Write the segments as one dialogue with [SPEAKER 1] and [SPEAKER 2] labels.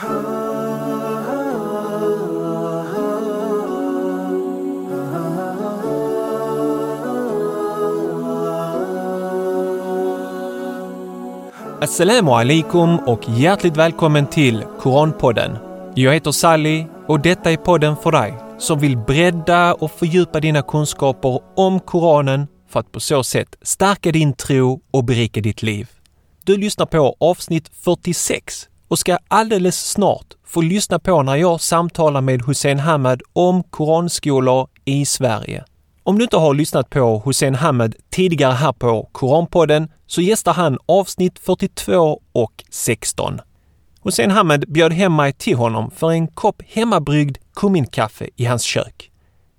[SPEAKER 1] Assalamu alaikum och hjärtligt välkommen till Koranpodden. Jag heter Sally och detta är podden för dig som vill bredda och fördjupa dina kunskaper om Koranen för att på så sätt stärka din tro och berika ditt liv. Du lyssnar på avsnitt 46 och ska alldeles snart få lyssna på när jag samtalar med Hussein Hamad om koranskolor i Sverige. Om du inte har lyssnat på Hussein Hamad tidigare här på Koranpodden så gästar han avsnitt 42 och 16. Hussein Hamad bjöd hem mig till honom för en kopp hemmabryggd kumminkaffe i hans kök.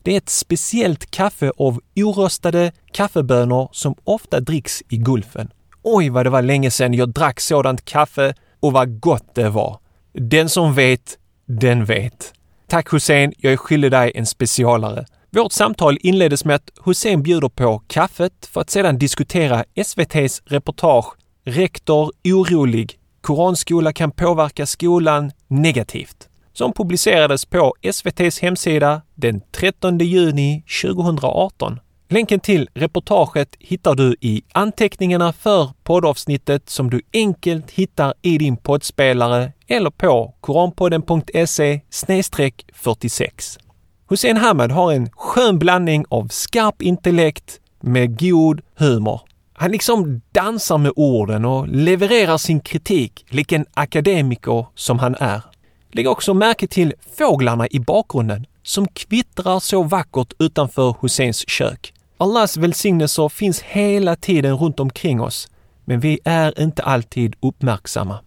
[SPEAKER 1] Det är ett speciellt kaffe av orostade kaffebönor som ofta dricks i Gulfen. Oj, vad det var länge sedan jag drack sådant kaffe och vad gott det var. Den som vet, den vet. Tack Hussein, jag är skyldig dig en specialare. Vårt samtal inleddes med att Hussein bjuder på kaffet för att sedan diskutera SVTs reportage Rektor orolig. Koranskola kan påverka skolan negativt som publicerades på SVTs hemsida den 13 juni 2018. Länken till reportaget hittar du i anteckningarna för poddavsnittet som du enkelt hittar i din poddspelare eller på koranpodden.se 46. Hussein Hamad har en skön blandning av skarp intellekt med god humor. Han liksom dansar med orden och levererar sin kritik lik en akademiker som han är. Lägg också märke till fåglarna i bakgrunden som kvittrar så vackert utanför Husseins kök. Allahs välsignelser finns hela tiden runt omkring oss, men vi är inte alltid uppmärksamma.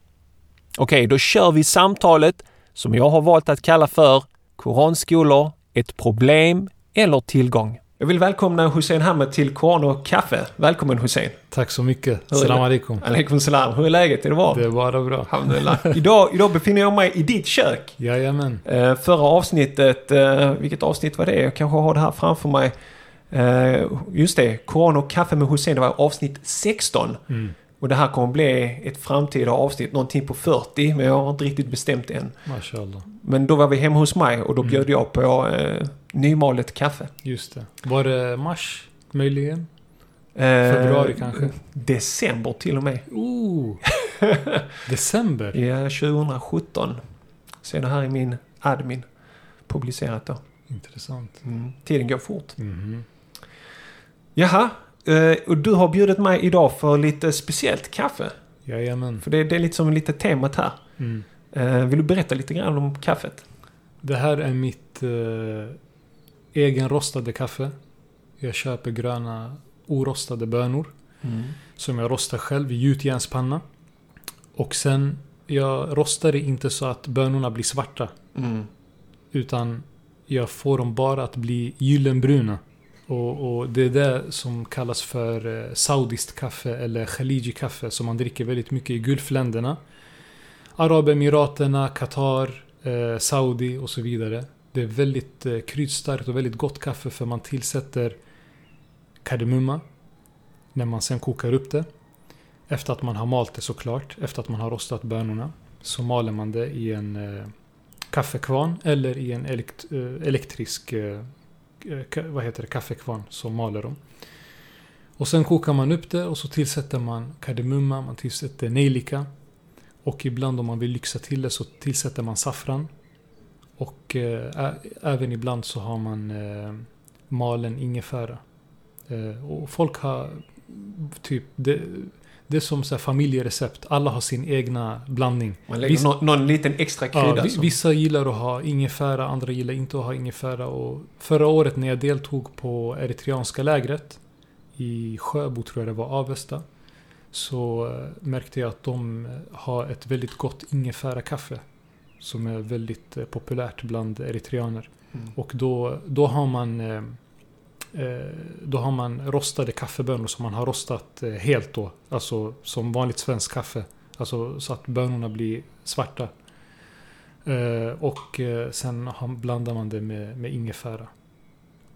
[SPEAKER 1] Okej, då kör vi samtalet som jag har valt att kalla för Koranskolor ett problem eller tillgång. Jag vill välkomna Hussein Hamad till Koran och kaffe. Välkommen Hussein!
[SPEAKER 2] Tack så mycket! Salam alaikum!
[SPEAKER 1] Alaikum salam! Hur är läget? Är det bra?
[SPEAKER 2] Det är bara bra.
[SPEAKER 1] Alhamdulillah. idag, idag befinner jag mig i ditt kök.
[SPEAKER 2] Jajamän.
[SPEAKER 1] Uh, förra avsnittet, uh, vilket avsnitt var det? Jag kanske har det här framför mig. Uh, just det, Koran och kaffe med Hussein, det var avsnitt 16. Mm. Och det här kommer bli ett framtida avsnitt, någonting på 40, men jag har inte riktigt bestämt än.
[SPEAKER 2] Mashallah.
[SPEAKER 1] Men då var vi hemma hos mig och då mm. bjöd jag på eh, nymalet kaffe.
[SPEAKER 2] Just det. Var det mars möjligen? Eh, Februari kanske?
[SPEAKER 1] December till och med.
[SPEAKER 2] Ooh. december?
[SPEAKER 1] Ja, 2017. Så det här är min admin publicerat då.
[SPEAKER 2] Intressant.
[SPEAKER 1] Mm. Tiden går fort.
[SPEAKER 2] Mm.
[SPEAKER 1] Jaha, Uh, och du har bjudit mig idag för lite speciellt kaffe.
[SPEAKER 2] Jajamän.
[SPEAKER 1] För det, det är lite som lite temat här.
[SPEAKER 2] Mm.
[SPEAKER 1] Uh, vill du berätta lite grann om kaffet?
[SPEAKER 2] Det här är mitt uh, egenrostade kaffe. Jag köper gröna orostade bönor.
[SPEAKER 1] Mm.
[SPEAKER 2] Som jag rostar själv i gjutjärnspanna. Och sen, jag rostar det inte så att bönorna blir svarta.
[SPEAKER 1] Mm.
[SPEAKER 2] Utan jag får dem bara att bli gyllenbruna. Och, och, det är det som kallas för eh, saudiskt kaffe eller khaliji-kaffe som man dricker väldigt mycket i Gulfländerna. Arabemiraterna, Qatar, eh, Saudi och så vidare. Det är väldigt eh, kryddstarkt och väldigt gott kaffe för man tillsätter kardemumma när man sen kokar upp det. Efter att man har malt det såklart, efter att man har rostat bönorna. Så maler man det i en eh, kaffekvarn eller i en elekt eh, elektrisk Eh, Eh, vad heter det, kaffekvarn som maler de. Och sen kokar man upp det och så tillsätter man kardemumma, man tillsätter nejlika. Och ibland om man vill lyxa till det så tillsätter man saffran. Och eh, även ibland så har man eh, malen ingefära. Eh, och folk har typ... Det, det är som så familjerecept. Alla har sin egna blandning.
[SPEAKER 1] Man lägger vissa, någon, någon liten extra krydda.
[SPEAKER 2] Ja, vissa gillar att ha ingefära, andra gillar inte att ha ingefära. Och förra året när jag deltog på eritreanska lägret i Sjöbo, tror jag det var, Avesta. Så eh, märkte jag att de har ett väldigt gott ingefära-kaffe. Som är väldigt eh, populärt bland eritreaner. Mm. Och då, då har man eh, Eh, Eh, då har man rostade kaffebönor som man har rostat eh, helt då. Alltså som vanligt svenskt kaffe. Alltså så att bönorna blir svarta. Eh, och sen blandar man det med, med ingefära.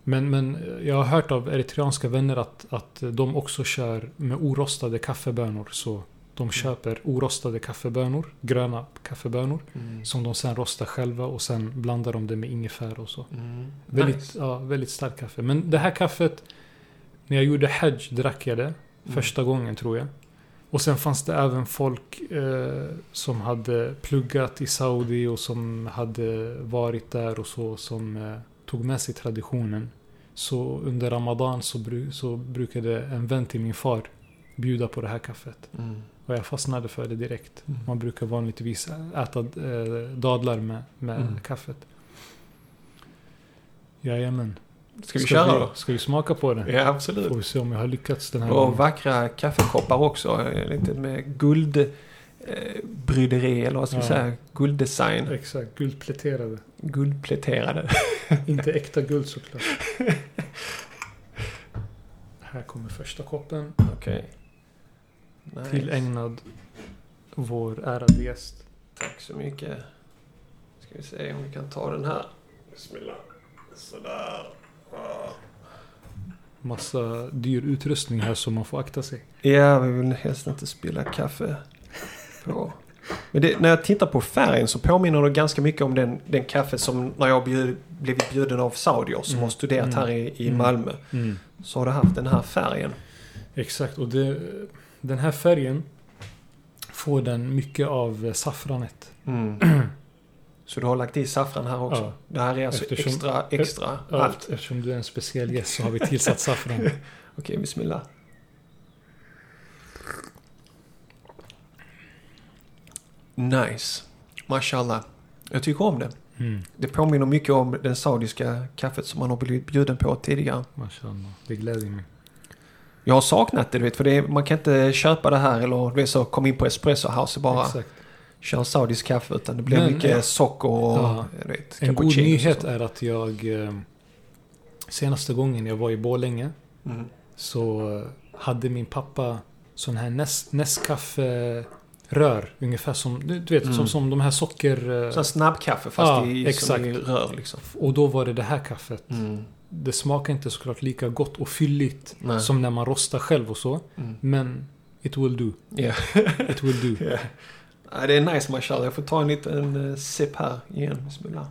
[SPEAKER 2] Men, men jag har hört av eritreanska vänner att, att de också kör med orostade kaffebönor. Så de köper orostade kaffebönor, gröna kaffebönor.
[SPEAKER 1] Mm.
[SPEAKER 2] Som de sen rostar själva och sen blandar de det med ingefära och så.
[SPEAKER 1] Mm.
[SPEAKER 2] Väldigt,
[SPEAKER 1] Nice.
[SPEAKER 2] ja, väldigt starkt kaffe. Men det här kaffet, när jag gjorde Hajj drack jag det.
[SPEAKER 1] Mm.
[SPEAKER 2] Första gången tror jag. Och sen fanns det även folk eh, som hade pluggat i Saudi och som hade varit där och så som eh, tog med sig traditionen. Så under Ramadan så, bru- så brukade en vän till min far bjuda på det här kaffet.
[SPEAKER 1] Mm.
[SPEAKER 2] Och jag fastnade för det direkt.
[SPEAKER 1] Mm.
[SPEAKER 2] Man brukar vanligtvis äta eh, dadlar med, med
[SPEAKER 1] Mm.
[SPEAKER 2] kaffet. Jajamän.
[SPEAKER 1] Ska vi köra
[SPEAKER 2] vi,
[SPEAKER 1] då?
[SPEAKER 2] Ska vi smaka på det?
[SPEAKER 1] Ja, absolut.
[SPEAKER 2] Får vi se om jag har lyckats den här
[SPEAKER 1] Och
[SPEAKER 2] gången.
[SPEAKER 1] vackra kaffekoppar också. eh, Lite med guldbryderi eh, bryderi, eller vad ska vi
[SPEAKER 2] Ja.
[SPEAKER 1] säga? Gulddesign.
[SPEAKER 2] Exakt, guldpläterade.
[SPEAKER 1] Guldpläterade.
[SPEAKER 2] Inte äkta guld såklart. Här kommer första koppen.
[SPEAKER 1] Okej. Nice.
[SPEAKER 2] Tillägnad vår ärade gäst.
[SPEAKER 1] Tack så mycket. Ska vi se om vi kan ta den här. Bismillah. Sådär. Ja.
[SPEAKER 2] Massa dyr utrustning här som man får akta sig.
[SPEAKER 1] Ja, vi vill helst inte spilla kaffe på. Men det, när jag tittar på färgen så påminner det ganska mycket om den, den kaffe som när jag bjud, blivit bjuden av saudier som
[SPEAKER 2] Mm.
[SPEAKER 1] har studerat
[SPEAKER 2] Mm.
[SPEAKER 1] här i, i
[SPEAKER 2] Mm.
[SPEAKER 1] Malmö. Så har det haft den här färgen.
[SPEAKER 2] Exakt, och det, den här färgen får den mycket av eh, saffranet.
[SPEAKER 1] Mm. Så du har lagt i saffran här också?
[SPEAKER 2] Ja.
[SPEAKER 1] Det här är alltså
[SPEAKER 2] Eftersom-
[SPEAKER 1] extra, extra
[SPEAKER 2] Ja,
[SPEAKER 1] allt?
[SPEAKER 2] Eftersom du är en speciell gäst så har vi tillsatt saffran.
[SPEAKER 1] Okej, bismillah. Nice. Mashallah. Jag tycker om det.
[SPEAKER 2] Mm.
[SPEAKER 1] Det påminner mycket om den saudiska kaffet som man har blivit bjuden på tidigare.
[SPEAKER 2] Mashallah. Det gläder mig.
[SPEAKER 1] Jag har saknat det, du vet, för det är, man kan inte köpa det här eller du vet, så kom in på Espresso House och bara
[SPEAKER 2] Exakt.
[SPEAKER 1] köra saudisk kaffe. Utan det blir
[SPEAKER 2] Men-
[SPEAKER 1] mycket socker och
[SPEAKER 2] Ja.
[SPEAKER 1] du vet,
[SPEAKER 2] En god nyhet
[SPEAKER 1] så.
[SPEAKER 2] är att jag eh, senaste gången jag var i Borlänge
[SPEAKER 1] Mm.
[SPEAKER 2] så hade min pappa sån här Nes- Nescafé-rör. Ungefär som, du vet,
[SPEAKER 1] Mm.
[SPEAKER 2] som, som de här socker... eh,
[SPEAKER 1] Sån snabbkaffe fast
[SPEAKER 2] Ja,
[SPEAKER 1] i,
[SPEAKER 2] exakt.
[SPEAKER 1] i rör liksom.
[SPEAKER 2] Och då var det det här kaffet.
[SPEAKER 1] Mm.
[SPEAKER 2] Det smakar inte såklart lika gott och fylligt
[SPEAKER 1] Nej.
[SPEAKER 2] som när man rostar själv och så.
[SPEAKER 1] Mm.
[SPEAKER 2] Men it will do.
[SPEAKER 1] Ja.
[SPEAKER 2] It will do.
[SPEAKER 1] Ja, det är nice mashallah. Jag får ta en liten uh, sip här igen. Bismillah.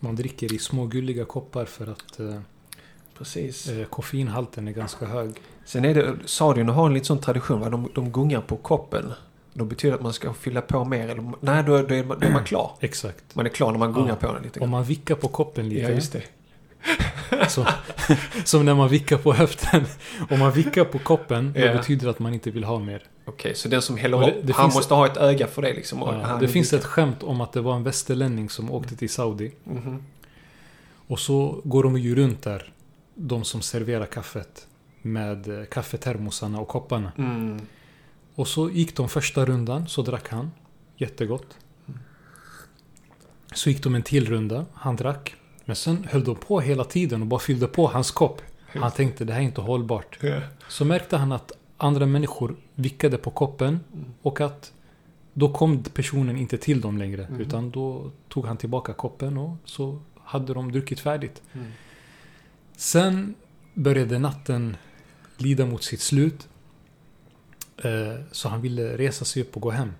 [SPEAKER 2] Man dricker i små gulliga koppar för att eh,
[SPEAKER 1] Precis.
[SPEAKER 2] eh, koffeinhalten är ganska hög.
[SPEAKER 1] Sen är det, saudierna har en liten sån tradition va? De, de gungar på koppen. Det betyder att man ska fylla på mer eller... Nej, då, då, är, man, då är man klar.
[SPEAKER 2] Exakt.
[SPEAKER 1] Man är klar när man gungar
[SPEAKER 2] Ja.
[SPEAKER 1] på den lite
[SPEAKER 2] Om
[SPEAKER 1] grann.
[SPEAKER 2] man vickar på koppen lite.
[SPEAKER 1] Ja, just det.
[SPEAKER 2] Så, som när man vickar på höften. Om man vickar på koppen, då
[SPEAKER 1] Ja.
[SPEAKER 2] betyder det att man inte vill ha mer.
[SPEAKER 1] Okej, så den som häller
[SPEAKER 2] det- det
[SPEAKER 1] han måste ha ett öga för det liksom.
[SPEAKER 2] Ja, det finns ett skämt om att det var en västerlänning som åkte till Saudi.
[SPEAKER 1] Mhm.
[SPEAKER 2] Och så går de ju runt där, de som serverar kaffet. Med eh, kaffetermosarna och kopparna.
[SPEAKER 1] Mm.
[SPEAKER 2] Och så gick de första rundan, så drack han. Jättegott. Så gick de en till runda, han drack. Men sen höll de på hela tiden och bara fyllde på hans kopp. Han tänkte det här är inte hållbart. Så märkte han att andra människor vickade på koppen
[SPEAKER 1] Mm.
[SPEAKER 2] och att då kom personen inte till dem längre.
[SPEAKER 1] Mhm.
[SPEAKER 2] Utan då tog han tillbaka koppen och så hade de druckit färdigt.
[SPEAKER 1] Mm.
[SPEAKER 2] Sen började natten lida mot sitt slut. Eh, Så han ville resa sig upp och gå hem.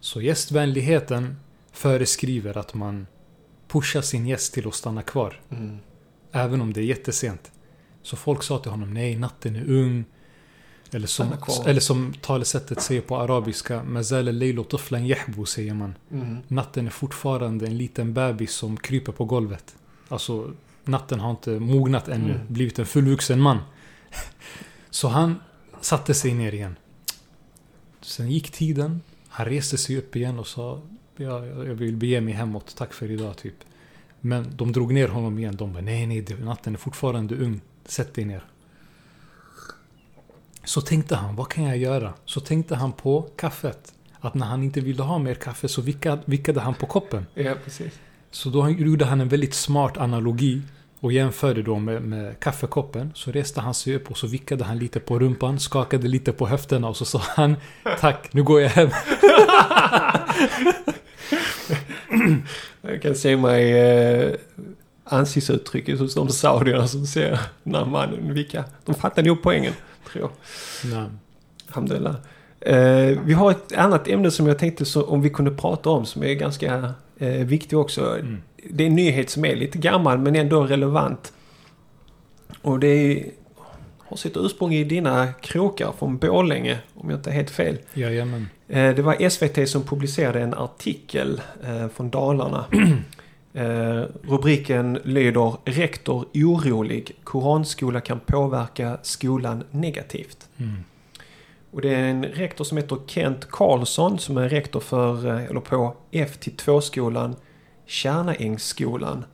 [SPEAKER 2] Så gästvänligheten föreskriver att man pushar sin gäst till att stanna kvar.
[SPEAKER 1] Mm.
[SPEAKER 2] Även om det är jättesent. Så folk sa till honom nej, natten är ung. Eller som, eller som talesättet säger på arabiska. Mazal al-laylu tiflan yahbu säger man.
[SPEAKER 1] Mm.
[SPEAKER 2] Natten är fortfarande en liten bebis som kryper på golvet. Alltså, natten har inte mognat ännu.
[SPEAKER 1] Mm.
[SPEAKER 2] Blivit en fullvuxen man. Så han satte sig ner igen. Sen gick tiden. Han reste sig upp igen och sa ja, jag vill bege mig hemåt. Tack för idag, typ. Men de drog ner honom igen. De bara nej, nej, natten är fortfarande ung. Sätt dig ner. Så tänkte han, vad kan jag göra? Så tänkte han på kaffet. Att när han inte ville ha mer kaffe så vickade, vickade han på koppen.
[SPEAKER 1] Ja, precis.
[SPEAKER 2] Så då gjorde han en väldigt smart analogi och jämförde då med, med kaffekoppen. Så reste han sig upp och så vickade han lite på rumpan, skakade lite på höfterna och så sa han Tack, nu går jag hem.
[SPEAKER 1] Jag kan se mig eh, ansiktsuttrycket hos de saudierna som ser den här mannen vicka. De fattar nog poängen, tror jag.
[SPEAKER 2] Nej.
[SPEAKER 1] Alhamdulillah. Eh, vi har ett annat ämne som jag tänkte så, om vi kunde prata om som är ganska eh, viktigt också.
[SPEAKER 2] Mm.
[SPEAKER 1] Det är en nyhet som är lite gammal men ändå relevant. Och det är, har sitt ursprung i dina krokar från Borlänge, om jag inte är helt fel.
[SPEAKER 2] Jajamän.
[SPEAKER 1] Eh, det var SVT som publicerade en artikel eh, från Dalarna. Eh, rubriken lyder Rektor orolig. Koranskola kan påverka skolan negativt.
[SPEAKER 2] Mm.
[SPEAKER 1] Och det är en rektor som heter Kent Karlsson som är rektor för, eller på F-2-skolan Kärnaängsskolan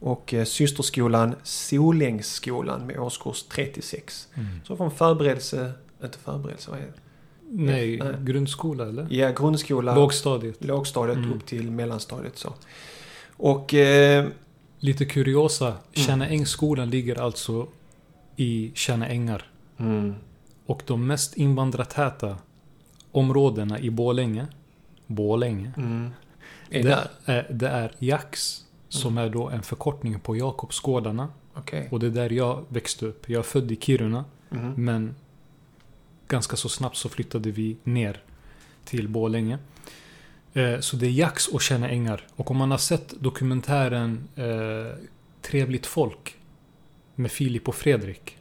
[SPEAKER 1] och eh, systerskolan Solängsskolan med årskurs 36.
[SPEAKER 2] Mm.
[SPEAKER 1] Så från förberedelse, inte förberedelse, vad är det?
[SPEAKER 2] Nej,
[SPEAKER 1] Nej.
[SPEAKER 2] grundskola eller?
[SPEAKER 1] Ja, grundskola,
[SPEAKER 2] Lågstadiet.
[SPEAKER 1] lågstadiet
[SPEAKER 2] Mm.
[SPEAKER 1] upp till mellanstadiet så. Och eh,
[SPEAKER 2] Lite kuriosa.
[SPEAKER 1] Mm.
[SPEAKER 2] Tjärnaängsskolan ligger alltså i Tjärnaängar.
[SPEAKER 1] mm,
[SPEAKER 2] Och de mest invandrartäta områdena i Borlänge, Borlänge,
[SPEAKER 1] mm, är
[SPEAKER 2] det är, det är Jax. Som är då en förkortning på Jakobsgårdarna.
[SPEAKER 1] Okej.
[SPEAKER 2] Och det är där jag växte upp. Jag är född i Kiruna.
[SPEAKER 1] Mm.
[SPEAKER 2] Men ganska så snabbt så flyttade vi ner till Borlänge. Eh, Så det är Jax och Tjärna Ängar. Och om man har sett dokumentären eh, Trevligt folk med Filip och Fredrik.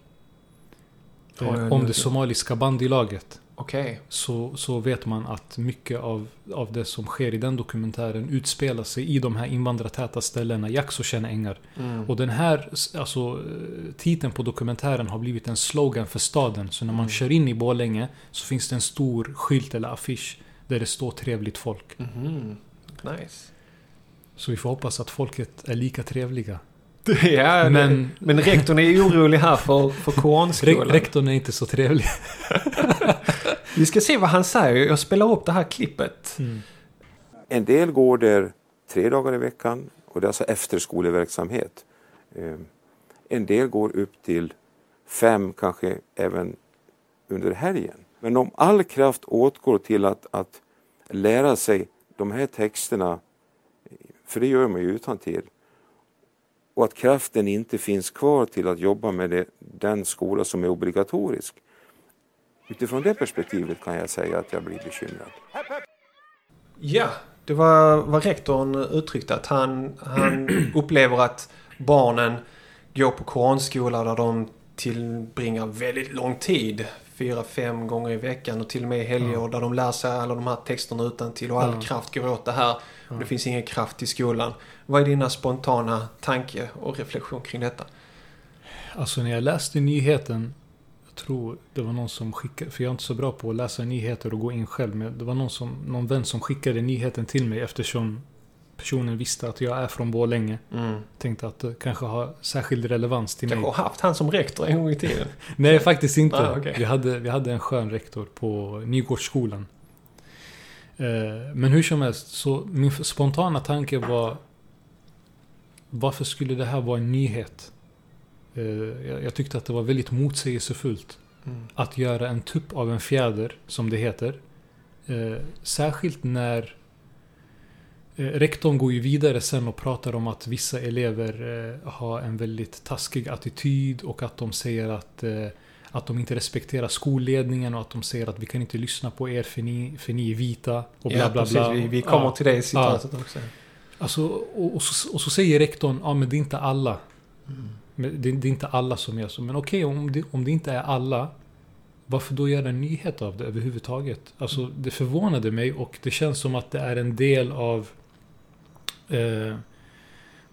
[SPEAKER 2] Eh, om det somaliska bandylaget.
[SPEAKER 1] Okej.
[SPEAKER 2] Så, så vet man att mycket av, av det som sker i den dokumentären utspelar sig i de här invandrartäta ställena, Tjärna Ängar.
[SPEAKER 1] Mm.
[SPEAKER 2] Och den här alltså, eh, titeln på dokumentären har blivit en slogan för staden. Så när man
[SPEAKER 1] Mm.
[SPEAKER 2] kör in i Borlänge så finns det en stor skylt eller affisch där det står trevligt folk.
[SPEAKER 1] Mhm. Nice.
[SPEAKER 2] Så vi får hoppas att folket är lika trevliga.
[SPEAKER 1] Ja, men,
[SPEAKER 2] Men
[SPEAKER 1] men rektorn är orolig här för, för koranskolan.
[SPEAKER 2] rektorn är inte så trevlig.
[SPEAKER 1] Vi ska se vad han säger. Jag spelar upp det här klippet.
[SPEAKER 3] En del går där tre dagar i veckan och det är alltså efterskoleverksamhet. Eh, En del går upp till fem, kanske även under helgen. Men om all kraft åtgår till att, att lära sig de här texterna, för det gör man ju utan till och att kraften inte finns kvar till att jobba med det, den skola som är obligatorisk. Utifrån det perspektivet kan jag säga att jag blir bekymrad.
[SPEAKER 1] Ja, det var vad rektorn uttryckte. Att han, han upplever att barnen går på koranskola där de tillbringar väldigt lång tid. Fyra, fem gånger i veckan och till och med i helger
[SPEAKER 2] Ja.
[SPEAKER 1] där de lär sig alla de här texterna utan till och all
[SPEAKER 2] Ja.
[SPEAKER 1] kraft går åt det här. Och det finns ingen kraft i skolan. Vad är dina spontana tanke och reflektion kring detta?
[SPEAKER 2] Alltså när jag läste nyheten, jag tror det var någon som skickade, för jag är inte så bra på att läsa nyheter och gå in själv, men det var någon, som, någon vän som skickade nyheten till mig eftersom personen visste att jag är från Borlänge.
[SPEAKER 1] Mm.
[SPEAKER 2] Tänkte att det kanske har särskild relevans till
[SPEAKER 1] Kanske
[SPEAKER 2] mig.
[SPEAKER 1] har haft han som rektor en gång i tiden.
[SPEAKER 2] Nej, faktiskt inte.
[SPEAKER 1] Ah, okej.
[SPEAKER 2] vi, hade, vi hade en skön rektor på Nygårdsskolan. Eh, men hur som helst, så min spontana tanke var varför skulle det här vara en nyhet? Eh, jag, jag tyckte att det var väldigt motsägelsefullt
[SPEAKER 1] Mm.
[SPEAKER 2] att göra en tupp av en fjäder, som det heter. Eh, särskilt när rektorn går ju vidare sen och pratar om att vissa elever eh, har en väldigt taskig attityd och att de säger att, eh, att de inte respekterar skolledningen och att de säger att vi kan inte lyssna på er för ni, för ni är vita och bla
[SPEAKER 1] ja,
[SPEAKER 2] bla
[SPEAKER 1] precis.
[SPEAKER 2] bla.
[SPEAKER 1] Vi, vi kommer
[SPEAKER 2] Ja.
[SPEAKER 1] till det i citatet också.
[SPEAKER 2] Alltså, och, och, så, och så säger rektorn, ja men det är inte alla.
[SPEAKER 1] Mm.
[SPEAKER 2] Men det, det är inte alla som gör så. Men okej, om, det, om det inte är alla, varför då göra en nyhet av det överhuvudtaget? Alltså, det förvånade mig och det känns som att det är en del av... Eh,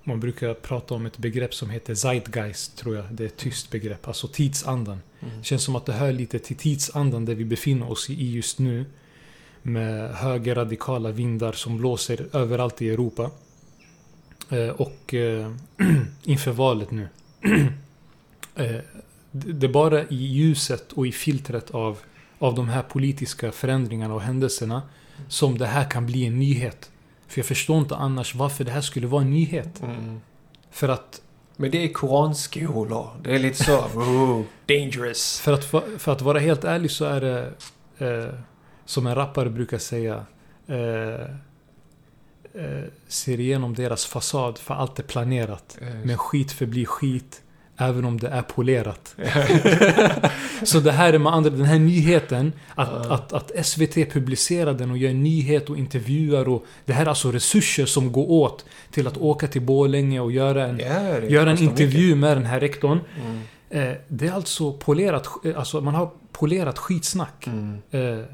[SPEAKER 2] man brukar prata om ett begrepp som heter Zeitgeist, tror jag. Det är ett tyst begrepp, alltså tidsandan.
[SPEAKER 1] Mm.
[SPEAKER 2] Känns som att det hör lite till tidsandan där vi befinner oss i just nu. Med högerradikala vindar som blåser överallt i Europa. Eh, och eh, inför valet nu. eh, det det är bara i ljuset och i filtret av, av de här politiska förändringarna och händelserna som det här kan bli en nyhet. För jag förstår inte annars varför det här skulle vara en nyhet.
[SPEAKER 1] Mm.
[SPEAKER 2] För att
[SPEAKER 1] Men det är koranskolor. Det är lite så, oh, dangerous.
[SPEAKER 2] För att, för att vara helt ärlig så är det, eh, som en rappare brukar säga, eh, eh, ser igenom deras fasad för allt är planerat. Men skit förblir skit. Även om det är polerat. Så det här är med andra, den här nyheten, att,
[SPEAKER 1] Ja.
[SPEAKER 2] att, att SVT publicerar den och gör en nyhet och intervjuar och det här är alltså resurser som går åt till att åka till Borlänge och göra en,
[SPEAKER 1] det
[SPEAKER 2] göra en intervju med den här rektorn.
[SPEAKER 1] mycket. Mm.
[SPEAKER 2] Eh, det är alltså polerat, alltså man har polerat skitsnack.
[SPEAKER 1] Mm.
[SPEAKER 2] Eh,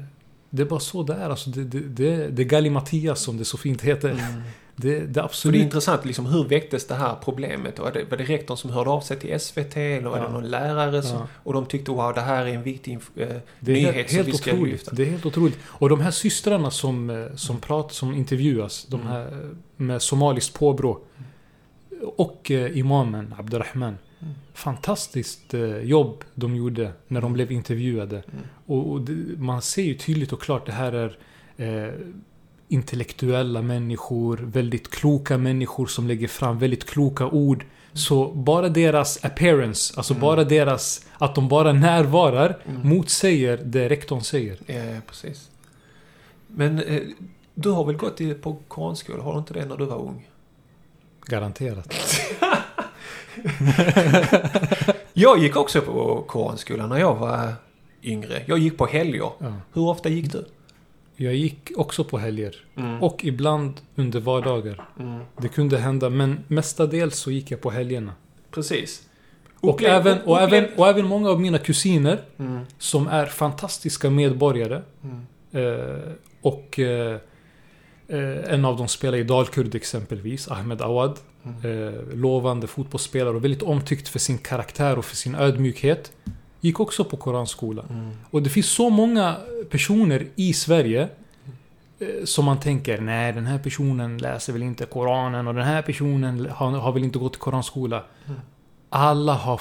[SPEAKER 2] det är bara så det är. Alltså det, det, det, det är Gallimatias som det så fint heter.
[SPEAKER 1] Mm.
[SPEAKER 2] Det, det är
[SPEAKER 1] Så det är
[SPEAKER 2] absolut...
[SPEAKER 1] intressant, liksom, hur väcktes det här problemet? Var det, var det rektorn som hörde av sig till SVT eller var
[SPEAKER 2] Ja.
[SPEAKER 1] det någon lärare som...
[SPEAKER 2] Ja.
[SPEAKER 1] Och de tyckte wow, det här är en viktig eh,
[SPEAKER 2] Det är
[SPEAKER 1] nyhet
[SPEAKER 2] helt,
[SPEAKER 1] som vi ska
[SPEAKER 2] otroligt.
[SPEAKER 1] lyfta.
[SPEAKER 2] Det är helt otroligt. Och de här systrarna som, eh, som pratar, som intervjuas, de
[SPEAKER 1] Mm.
[SPEAKER 2] här eh, med somaliskt påbrå. Och eh, imamen Abdurrahman.
[SPEAKER 1] Mm.
[SPEAKER 2] Fantastiskt eh, jobb de gjorde när de blev intervjuade.
[SPEAKER 1] Mm.
[SPEAKER 2] Och, och det, man ser ju tydligt och klart det här är eh, intellektuella människor, väldigt kloka människor som lägger fram väldigt kloka ord. Så bara deras appearance, alltså
[SPEAKER 1] Mm.
[SPEAKER 2] bara deras, att de bara närvarar
[SPEAKER 1] Mm.
[SPEAKER 2] motsäger det rektorn säger.
[SPEAKER 1] Ja, precis. Men eh, du har väl gått i, på koranskola? Har du inte det när du var ung?
[SPEAKER 2] Garanterat.
[SPEAKER 1] Jag gick också på koranskola när jag var yngre. Jag gick på helger.
[SPEAKER 2] Ja.
[SPEAKER 1] Hur ofta gick du?
[SPEAKER 2] Jag gick också på helger.
[SPEAKER 1] Mm.
[SPEAKER 2] Och ibland under vardagar.
[SPEAKER 1] Mm.
[SPEAKER 2] Det kunde hända, men mestadels så gick jag på helgerna.
[SPEAKER 1] Precis.
[SPEAKER 2] Och,
[SPEAKER 1] Upplev-
[SPEAKER 2] även, och, även, och även många av mina kusiner,
[SPEAKER 1] Mm.
[SPEAKER 2] som är fantastiska medborgare.
[SPEAKER 1] Mm.
[SPEAKER 2] Eh, och eh, eh, en av dem spelar i Dalkurd exempelvis, Ahmed Awad.
[SPEAKER 1] Mm.
[SPEAKER 2] Eh, lovande fotbollsspelare och väldigt omtyckt för sin karaktär och för sin ödmjukhet. Gick också på koranskola.
[SPEAKER 1] Mm.
[SPEAKER 2] Och det finns så många personer i Sverige eh, som man tänker, nej den här personen läser väl inte Koranen och den här personen har, har väl inte gått i koranskola.
[SPEAKER 1] Mm.
[SPEAKER 2] Alla har,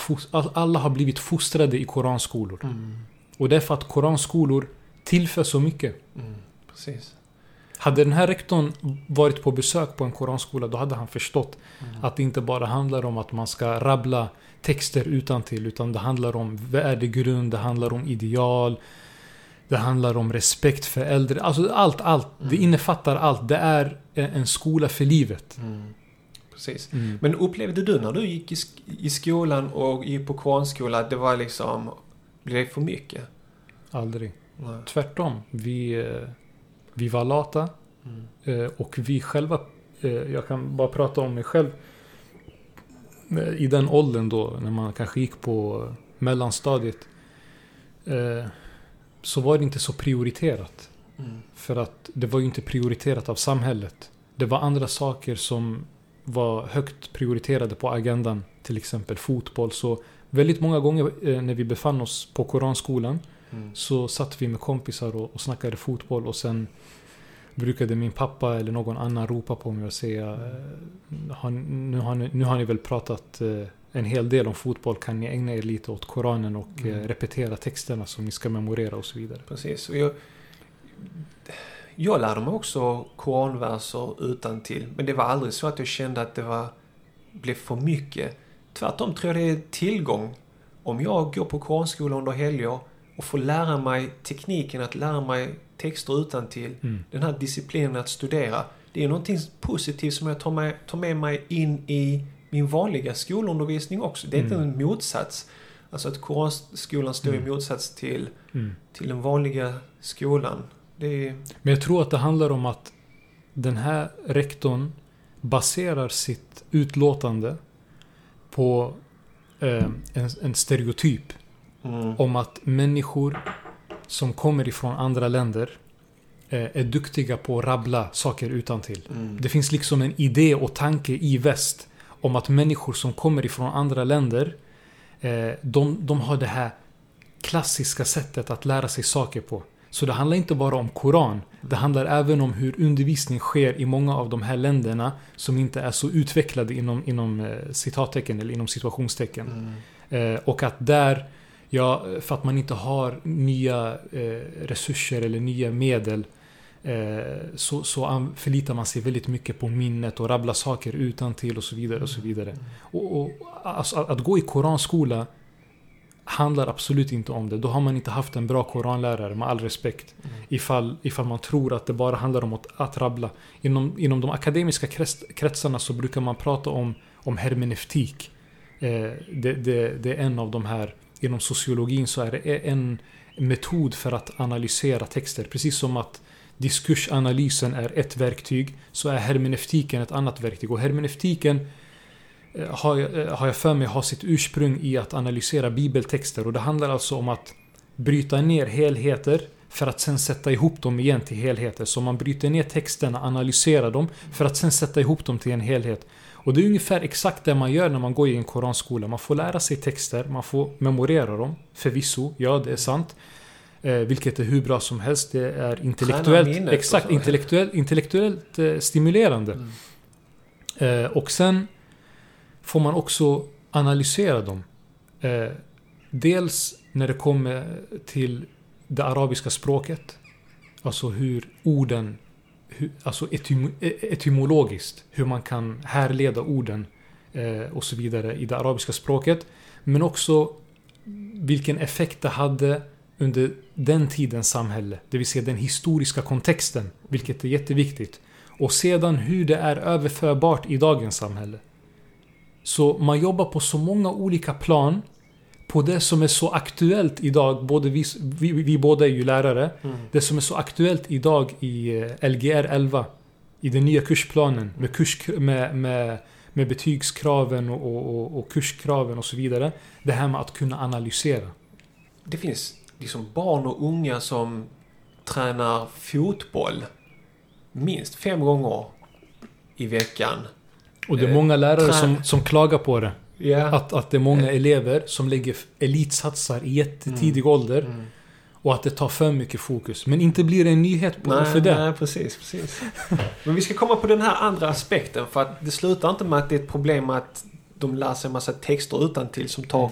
[SPEAKER 2] alla har blivit fostrade i koranskolor.
[SPEAKER 1] Mm.
[SPEAKER 2] Och det är för att koranskolor tillför så mycket.
[SPEAKER 1] Mm. Precis.
[SPEAKER 2] Hade den här rektorn varit på besök på en koranskola då hade han förstått
[SPEAKER 1] Mm.
[SPEAKER 2] att det inte bara handlar om att man ska rabbla texter utan till utan det handlar om värdegrund, det handlar om ideal. Det handlar om respekt för äldre. Alltså allt, allt. Det
[SPEAKER 1] Mm.
[SPEAKER 2] innefattar allt. Det är en skola för livet.
[SPEAKER 1] Mm. Precis.
[SPEAKER 2] Mm.
[SPEAKER 1] Men upplevde du när du gick i, sk- i skolan och gick på koranskola att det var liksom... Blev det för mycket?
[SPEAKER 2] Aldrig.
[SPEAKER 1] Nej.
[SPEAKER 2] Tvärtom. Vi, eh, vi var lata.
[SPEAKER 1] Mm.
[SPEAKER 2] Eh, Och vi själva, eh, jag kan bara prata om mig själv. Eh, I den åldern då, när man kanske gick på mellanstadiet. eh, Så var det inte så prioriterat.
[SPEAKER 1] Mm.
[SPEAKER 2] För att det var ju inte prioriterat av samhället. Det var andra saker som var högt prioriterade på agendan. Till exempel fotboll. Så väldigt många gånger eh, när vi befann oss på Koranskolan
[SPEAKER 1] Mm.
[SPEAKER 2] så satt vi med kompisar och, och snackade fotboll och sen brukade min pappa eller någon annan ropa på mig och säga eh, nu, har ni, nu har ni väl pratat eh, en hel del om fotboll, kan ni ägna er lite åt Koranen och
[SPEAKER 1] Mm.
[SPEAKER 2] eh, repetera texterna som ni ska memorera och så vidare.
[SPEAKER 1] Precis. Och jag, jag lärde mig också koranverser utan till, Men det var aldrig så att jag kände att det var, blev för mycket. Tvärtom tror jag det är tillgång. Om jag går på koranskola under helger och får lära mig tekniken att lära mig texter utan till
[SPEAKER 2] Mm.
[SPEAKER 1] den här disciplinen att studera. Det är någonting positivt som jag tar med, tar med mig in i min vanliga skolundervisning också. Det är inte
[SPEAKER 2] Mm.
[SPEAKER 1] en motsats. Alltså att koranskolan står i
[SPEAKER 2] Mm.
[SPEAKER 1] motsats till,
[SPEAKER 2] Mm.
[SPEAKER 1] till den vanliga skolan. Är...
[SPEAKER 2] Men jag tror att det handlar om att den här rektorn baserar sitt utlåtande på eh, en, en stereotyp
[SPEAKER 1] Mm.
[SPEAKER 2] om att människor som kommer ifrån andra länder eh, är duktiga på att rabbla saker utan till.
[SPEAKER 1] Mm.
[SPEAKER 2] Det finns liksom en idé och tanke i väst om att människor som kommer ifrån andra länder eh, de, de har det här klassiska sättet att lära sig saker på. Så det handlar inte bara om Koran. Det handlar även om hur undervisning sker i många av de här länderna som inte är så utvecklade inom, inom eh, citattecken eller inom situationstecken.
[SPEAKER 1] Mm.
[SPEAKER 2] Och att där, ja, för att man inte har nya eh, resurser eller nya medel eh, så, så förlitar man sig väldigt mycket på minnet och rabbla saker utan till och så vidare och så vidare. Och, och alltså, att, gå i koranskola handlar absolut inte om det. Då har man inte haft en bra koranlärare med all respekt.
[SPEAKER 1] Mm.
[SPEAKER 2] Ifall, ifall man tror att det bara handlar om att, att rabbla. Inom, inom de akademiska krets, kretsarna så brukar man prata om, om hermeneutik. Eh, det, det, det är en av de här, inom sociologin så är det en metod för att analysera texter. Precis som att diskursanalysen är ett verktyg så är hermeneutiken ett annat verktyg. Och hermeneutiken eh, har jag, eh, har jag för mig har sitt ursprung i att analysera bibeltexter. Och det handlar alltså om att bryta ner helheter för att sen sätta ihop dem igen till helheter. Så man bryter ner texterna, analyserar dem för att sen sätta ihop dem till en helhet. Och det är ungefär exakt det man gör när man går i en koranskola. Man får lära sig texter, man får memorera dem. Förvisso, ja det är sant. Eh, vilket är hur bra som helst. Det är intellektuellt, exakt, intellektuellt, intellektuellt eh, stimulerande.
[SPEAKER 1] Mm.
[SPEAKER 2] Eh, och sen får man också analysera dem. Eh, dels när det kommer till det arabiska språket. Alltså hur orden, alltså etym, e-, etymologiskt, hur man kan härleda orden eh, och så vidare i det arabiska språket. Men också vilken effekt det hade under den tidens samhälle. Det vill säga den historiska kontexten, vilket är jätteviktigt. Och sedan hur det är överförbart i dagens samhälle. Så man jobbar på så många olika plan på det som är så aktuellt idag. Både vi, vi, vi båda är ju lärare.
[SPEAKER 1] Mm.
[SPEAKER 2] Det som är så aktuellt idag i eh, Lgr 11. I den nya kursplanen med, kurs, med, med, med betygskraven och, och, och, kurskraven och så vidare. Det här med att kunna analysera.
[SPEAKER 1] Det finns liksom barn och unga som tränar fotboll minst fem gånger i veckan.
[SPEAKER 2] Och det är
[SPEAKER 1] Eh,
[SPEAKER 2] många lärare
[SPEAKER 1] trä-
[SPEAKER 2] som, som klagar på det.
[SPEAKER 1] Ja.
[SPEAKER 2] Att, att det är många elever som lägger elitsatsar i jättetidig ålder.
[SPEAKER 1] Mm.
[SPEAKER 2] Och att det tar för mycket fokus. Men inte blir det en nyhet på,
[SPEAKER 1] Nej,
[SPEAKER 2] för det.
[SPEAKER 1] nej, precis, precis. Men vi ska komma på den här andra aspekten. För att det slutar inte med att det är ett problem att de lär sig en massa texter utan till som tar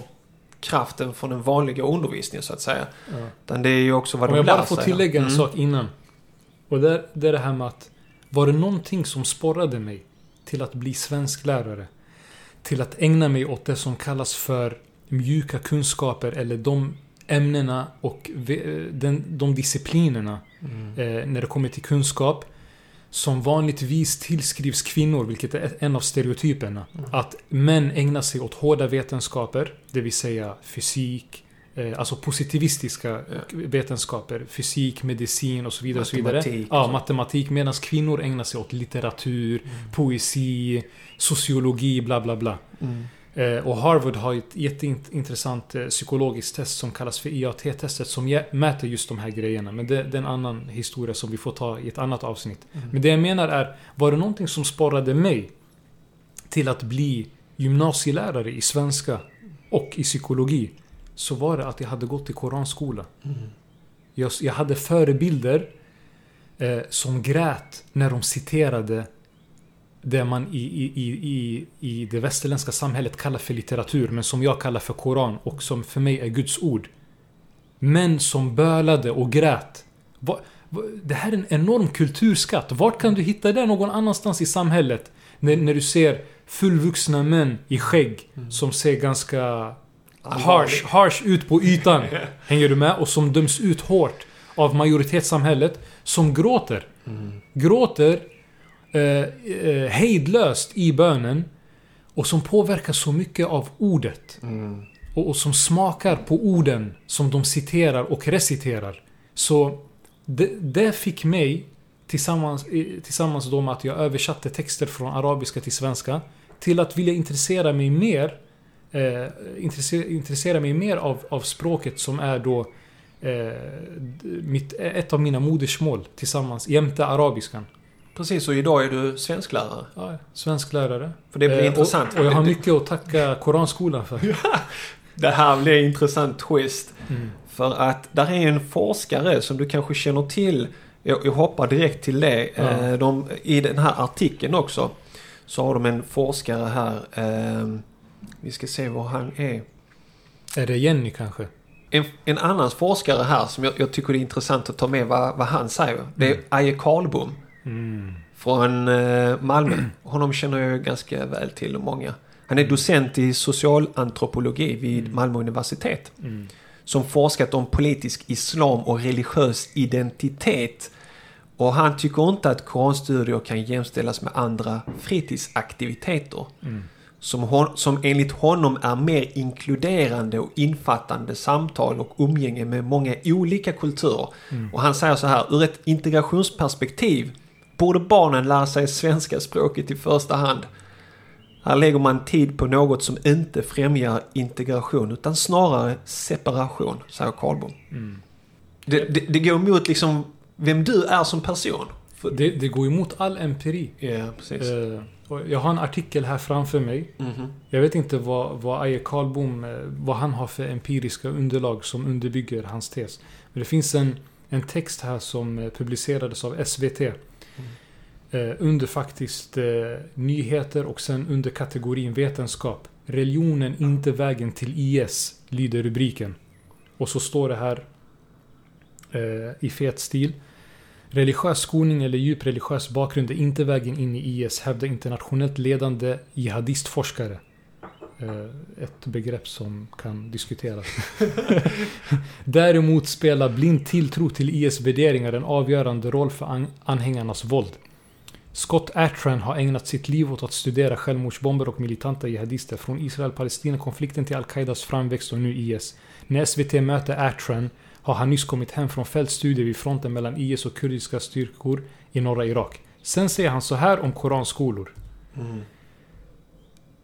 [SPEAKER 1] kraften från den vanliga undervisningen så att säga.
[SPEAKER 2] Ja.
[SPEAKER 1] Utan det är ju också vad
[SPEAKER 2] Om
[SPEAKER 1] de
[SPEAKER 2] jag
[SPEAKER 1] lär
[SPEAKER 2] bara får
[SPEAKER 1] sig.
[SPEAKER 2] tillägga en
[SPEAKER 1] Mm.
[SPEAKER 2] sak innan. Och det, är det här med att var det någonting som sporrade mig till att bli svensklärare? Till att ägna mig åt det som kallas för mjuka kunskaper eller de ämnena och den, de disciplinerna
[SPEAKER 1] Mm.
[SPEAKER 2] eh, när det kommer till kunskap som vanligtvis tillskrivs kvinnor, vilket är en av stereotyperna.
[SPEAKER 1] Mm.
[SPEAKER 2] Att män ägnar sig åt hårda vetenskaper, det vill säga fysik, alltså positivistiska vetenskaper, fysik, medicin och så vidare. och så vidare.
[SPEAKER 1] Matematik
[SPEAKER 2] Ja, matematik. Medan kvinnor ägnar sig åt litteratur,
[SPEAKER 1] Mm.
[SPEAKER 2] poesi, sociologi, bla bla bla.
[SPEAKER 1] Mm.
[SPEAKER 2] Eh, och Harvard har ett jätteintressant eh, psykologiskt test som kallas för IAT-testet som mäter just de här grejerna. Men det, det är en annan historia som vi får ta i ett annat avsnitt.
[SPEAKER 1] Mm.
[SPEAKER 2] Men det jag menar är, var det någonting som sporrade mig till att bli gymnasielärare i svenska och i psykologi så var det att jag hade gått i koranskola.
[SPEAKER 1] Mm.
[SPEAKER 2] Jag, jag hade förebilder eh, som grät när de citerade det man i, i, i, i, det västerländska samhället kallar för litteratur, men som jag kallar för Koran och som för mig är Guds ord. Män som bölade och grät. Va, va, det här är en enorm kulturskatt. Vart kan du hitta det någon annanstans i samhället? När, när du ser fullvuxna män i skägg som ser ganska harsh, harsh ut på ytan. Hänger du med? Och som döms ut hårt av majoritetssamhället. Som gråter.
[SPEAKER 1] Mm.
[SPEAKER 2] Gråter eh, eh, hejdlöst i bönen. Och som påverkas så mycket av ordet.
[SPEAKER 1] Mm.
[SPEAKER 2] Och, och som smakar på orden som de citerar och reciterar. Så det, det fick mig, tillsammans, eh, tillsammans då med att jag översatte texter från arabiska till svenska, till att vilja intressera mig mer eh, intressera, intressera mig mer av, av språket som är då eh, mitt, ett av mina modersmål tillsammans jämte arabiskan.
[SPEAKER 1] Precis, och idag är du svensklärare.
[SPEAKER 2] Ja, svensklärare.
[SPEAKER 1] För det blir
[SPEAKER 2] Eh,
[SPEAKER 1] intressant.
[SPEAKER 2] Och, och jag har mycket att tacka Koranskolan för.
[SPEAKER 1] Det här blir en intressant twist.
[SPEAKER 2] Mm.
[SPEAKER 1] För att där är en forskare som du kanske känner till. Jag, jag hoppar direkt till det.
[SPEAKER 2] Ja.
[SPEAKER 1] Eh, De, I den här artikeln också. Så har de en forskare här. Vi ska se vad han är.
[SPEAKER 2] Är det Jenny kanske?
[SPEAKER 1] En, en annan forskare här som jag, jag tycker det är intressant att ta med vad, vad han säger. Det är
[SPEAKER 2] Mm.
[SPEAKER 1] Aje Karlbom
[SPEAKER 2] Mm.
[SPEAKER 1] från eh, Malmö. Honom känner jag ganska väl till och många. Han är docent i socialantropologi vid Malmö universitet.
[SPEAKER 2] Mm.
[SPEAKER 1] Som forskat om politisk islam och religiös identitet. Och han tycker inte att koranstudier kan jämställas med andra fritidsaktiviteter.
[SPEAKER 2] Mm.
[SPEAKER 1] Som, hon, som enligt honom är mer inkluderande och infattande samtal och umgänge med många olika kulturer. Och han säger så här, ur ett integrationsperspektiv borde barnen lära sig svenska språket i första hand. Här lägger man tid på något som inte främjar integration utan snarare separation, säger Karlbom.
[SPEAKER 2] Mm.
[SPEAKER 1] Det, det, det går emot liksom vem du är som person.
[SPEAKER 2] Det, det går emot all empiri.
[SPEAKER 1] ja, precis.
[SPEAKER 2] Eh, jag har en artikel här framför mig.
[SPEAKER 1] Mhm.
[SPEAKER 2] Jag vet inte vad, vad Aje Karlbom, eh, vad han har för empiriska underlag som underbygger hans tes. Men det finns en, en text här som eh, publicerades av SVT. Eh, under faktiskt eh, nyheter och sen under kategorin vetenskap. Religionen inte vägen till IS, lyder rubriken. Och så står det här eh, i fet stil. Religiös skolning eller djup religiös bakgrund är inte vägen in i IS, hävdar internationellt ledande jihadistforskare. Eh, ett begrepp som kan diskuteras. Däremot spelar blind tilltro till IS värderingar en avgörande roll för anhängarnas våld. Scott Atran har ägnat sitt liv åt att studera självmordsbomber och militanta jihadister från Israel-Palestina-konflikten till Al-Qaidas framväxt och nu IS. När SVT möter Atran har han nyss kommit hem från fältstudier vid fronten mellan IS och kurdiska styrkor i norra Irak. Sen säger han så här om koranskolor.
[SPEAKER 1] Mm.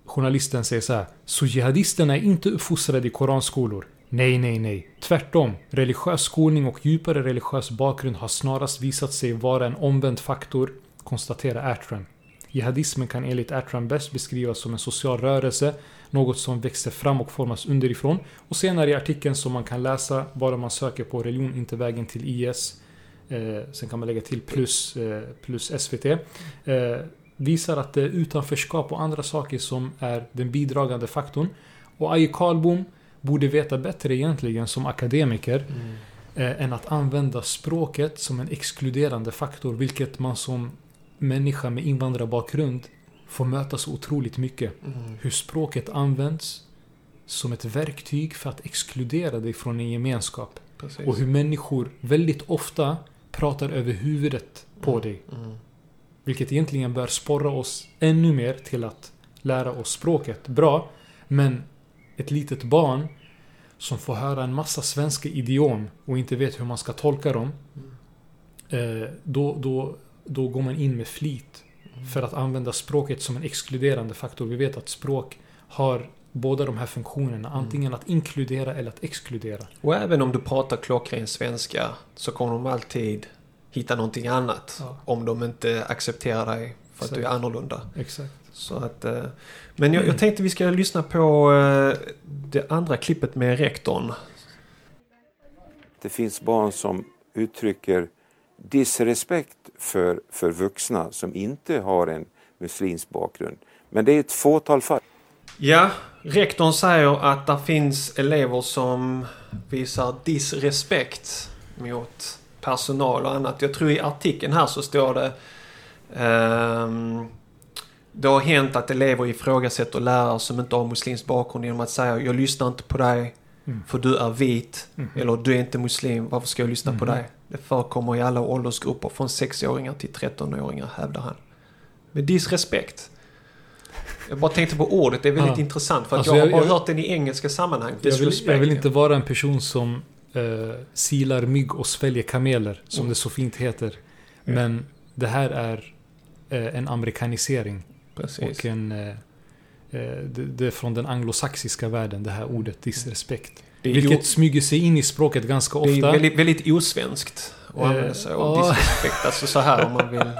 [SPEAKER 2] Journalisten säger så här. Så jihadisterna är inte uppfostrade i koranskolor? Nej, nej, nej. Tvärtom. Religiös skolning och djupare religiös bakgrund har snarast visat sig vara en omvänd faktor, konstaterar Atram. Jihadismen kan enligt Atram bäst beskrivas som en social rörelse, något som växer fram och formas underifrån. Och senare i artikeln som man kan läsa bara man söker på religion, inte vägen till IS. Eh, sen kan man lägga till plus, eh, plus SVT. Eh, visar att det är utanförskap och andra saker som är den bidragande faktorn. Och Aje Karlbom borde veta bättre egentligen som akademiker
[SPEAKER 1] Mm.
[SPEAKER 2] eh, än att använda språket som en exkluderande faktor, vilket man som människa med invandrarbakgrund får möta så otroligt mycket.
[SPEAKER 1] Mm.
[SPEAKER 2] Hur språket används som ett verktyg för att exkludera dig från en gemenskap.
[SPEAKER 1] Precis.
[SPEAKER 2] Och hur människor väldigt ofta pratar över huvudet på dig.
[SPEAKER 1] Mm.
[SPEAKER 2] Vilket egentligen bör sporra oss ännu mer till att lära oss språket bra. Men ett litet barn som får höra en massa svenska idiom och inte vet hur man ska tolka dem. Eh, då, då, då går man in med flit för att använda språket som en exkluderande faktor. Vi vet att språk har båda de här funktionerna. Antingen att inkludera eller att exkludera.
[SPEAKER 1] Och även om du pratar klockren svenska så kommer de alltid hitta någonting annat.
[SPEAKER 2] Ja.
[SPEAKER 1] Om de inte accepterar dig för att du är
[SPEAKER 2] Exakt.
[SPEAKER 1] annorlunda.
[SPEAKER 2] Exakt.
[SPEAKER 1] Så att, eh, men jag, jag tänkte vi ska lyssna på eh, det andra klippet med rektorn.
[SPEAKER 3] Det finns barn som uttrycker disrespekt för, för vuxna som inte har en muslimsk bakgrund. Men det är ett fåtal fall.
[SPEAKER 1] Ja, rektorn säger att det finns elever som visar disrespekt mot personal och annat. Jag tror i artikeln här så står det ehm, Det har hänt att elever ifrågasätter lärare som inte har muslimsk bakgrund genom att säga jag lyssnar inte på dig
[SPEAKER 2] Mm.
[SPEAKER 1] för du är vit.
[SPEAKER 2] Mhm.
[SPEAKER 1] Eller du är inte muslim, varför ska jag lyssna på
[SPEAKER 2] Mhm.
[SPEAKER 1] dig? Det förekommer i alla åldersgrupper från 6-åringar till 13-åringar hävdar han. Med disrespekt. Jag bara tänkte på ordet, det är väldigt
[SPEAKER 2] Ja.
[SPEAKER 1] intressant för att
[SPEAKER 2] Alltså,
[SPEAKER 1] jag har
[SPEAKER 2] jag-
[SPEAKER 1] bara
[SPEAKER 2] jag-
[SPEAKER 1] hört den i engelska sammanhang.
[SPEAKER 2] Jag vill, jag vill inte vara en person som eh, silar mygg och sväljer kameler, som
[SPEAKER 1] Mm.
[SPEAKER 2] det så fint heter. Men det här är eh, en amerikanisering.
[SPEAKER 1] Precis.
[SPEAKER 2] Och en... Eh, eh, det, det är från den anglosaxiska världen, det här ordet disrespekt. Vilket
[SPEAKER 1] ju,
[SPEAKER 2] smyger sig in i språket ganska
[SPEAKER 1] det är
[SPEAKER 2] ofta.
[SPEAKER 1] väldigt, väldigt osvenskt att
[SPEAKER 2] Eh,
[SPEAKER 1] använda sig av
[SPEAKER 2] ja.
[SPEAKER 1] disrespect. Alltså så här om man vill.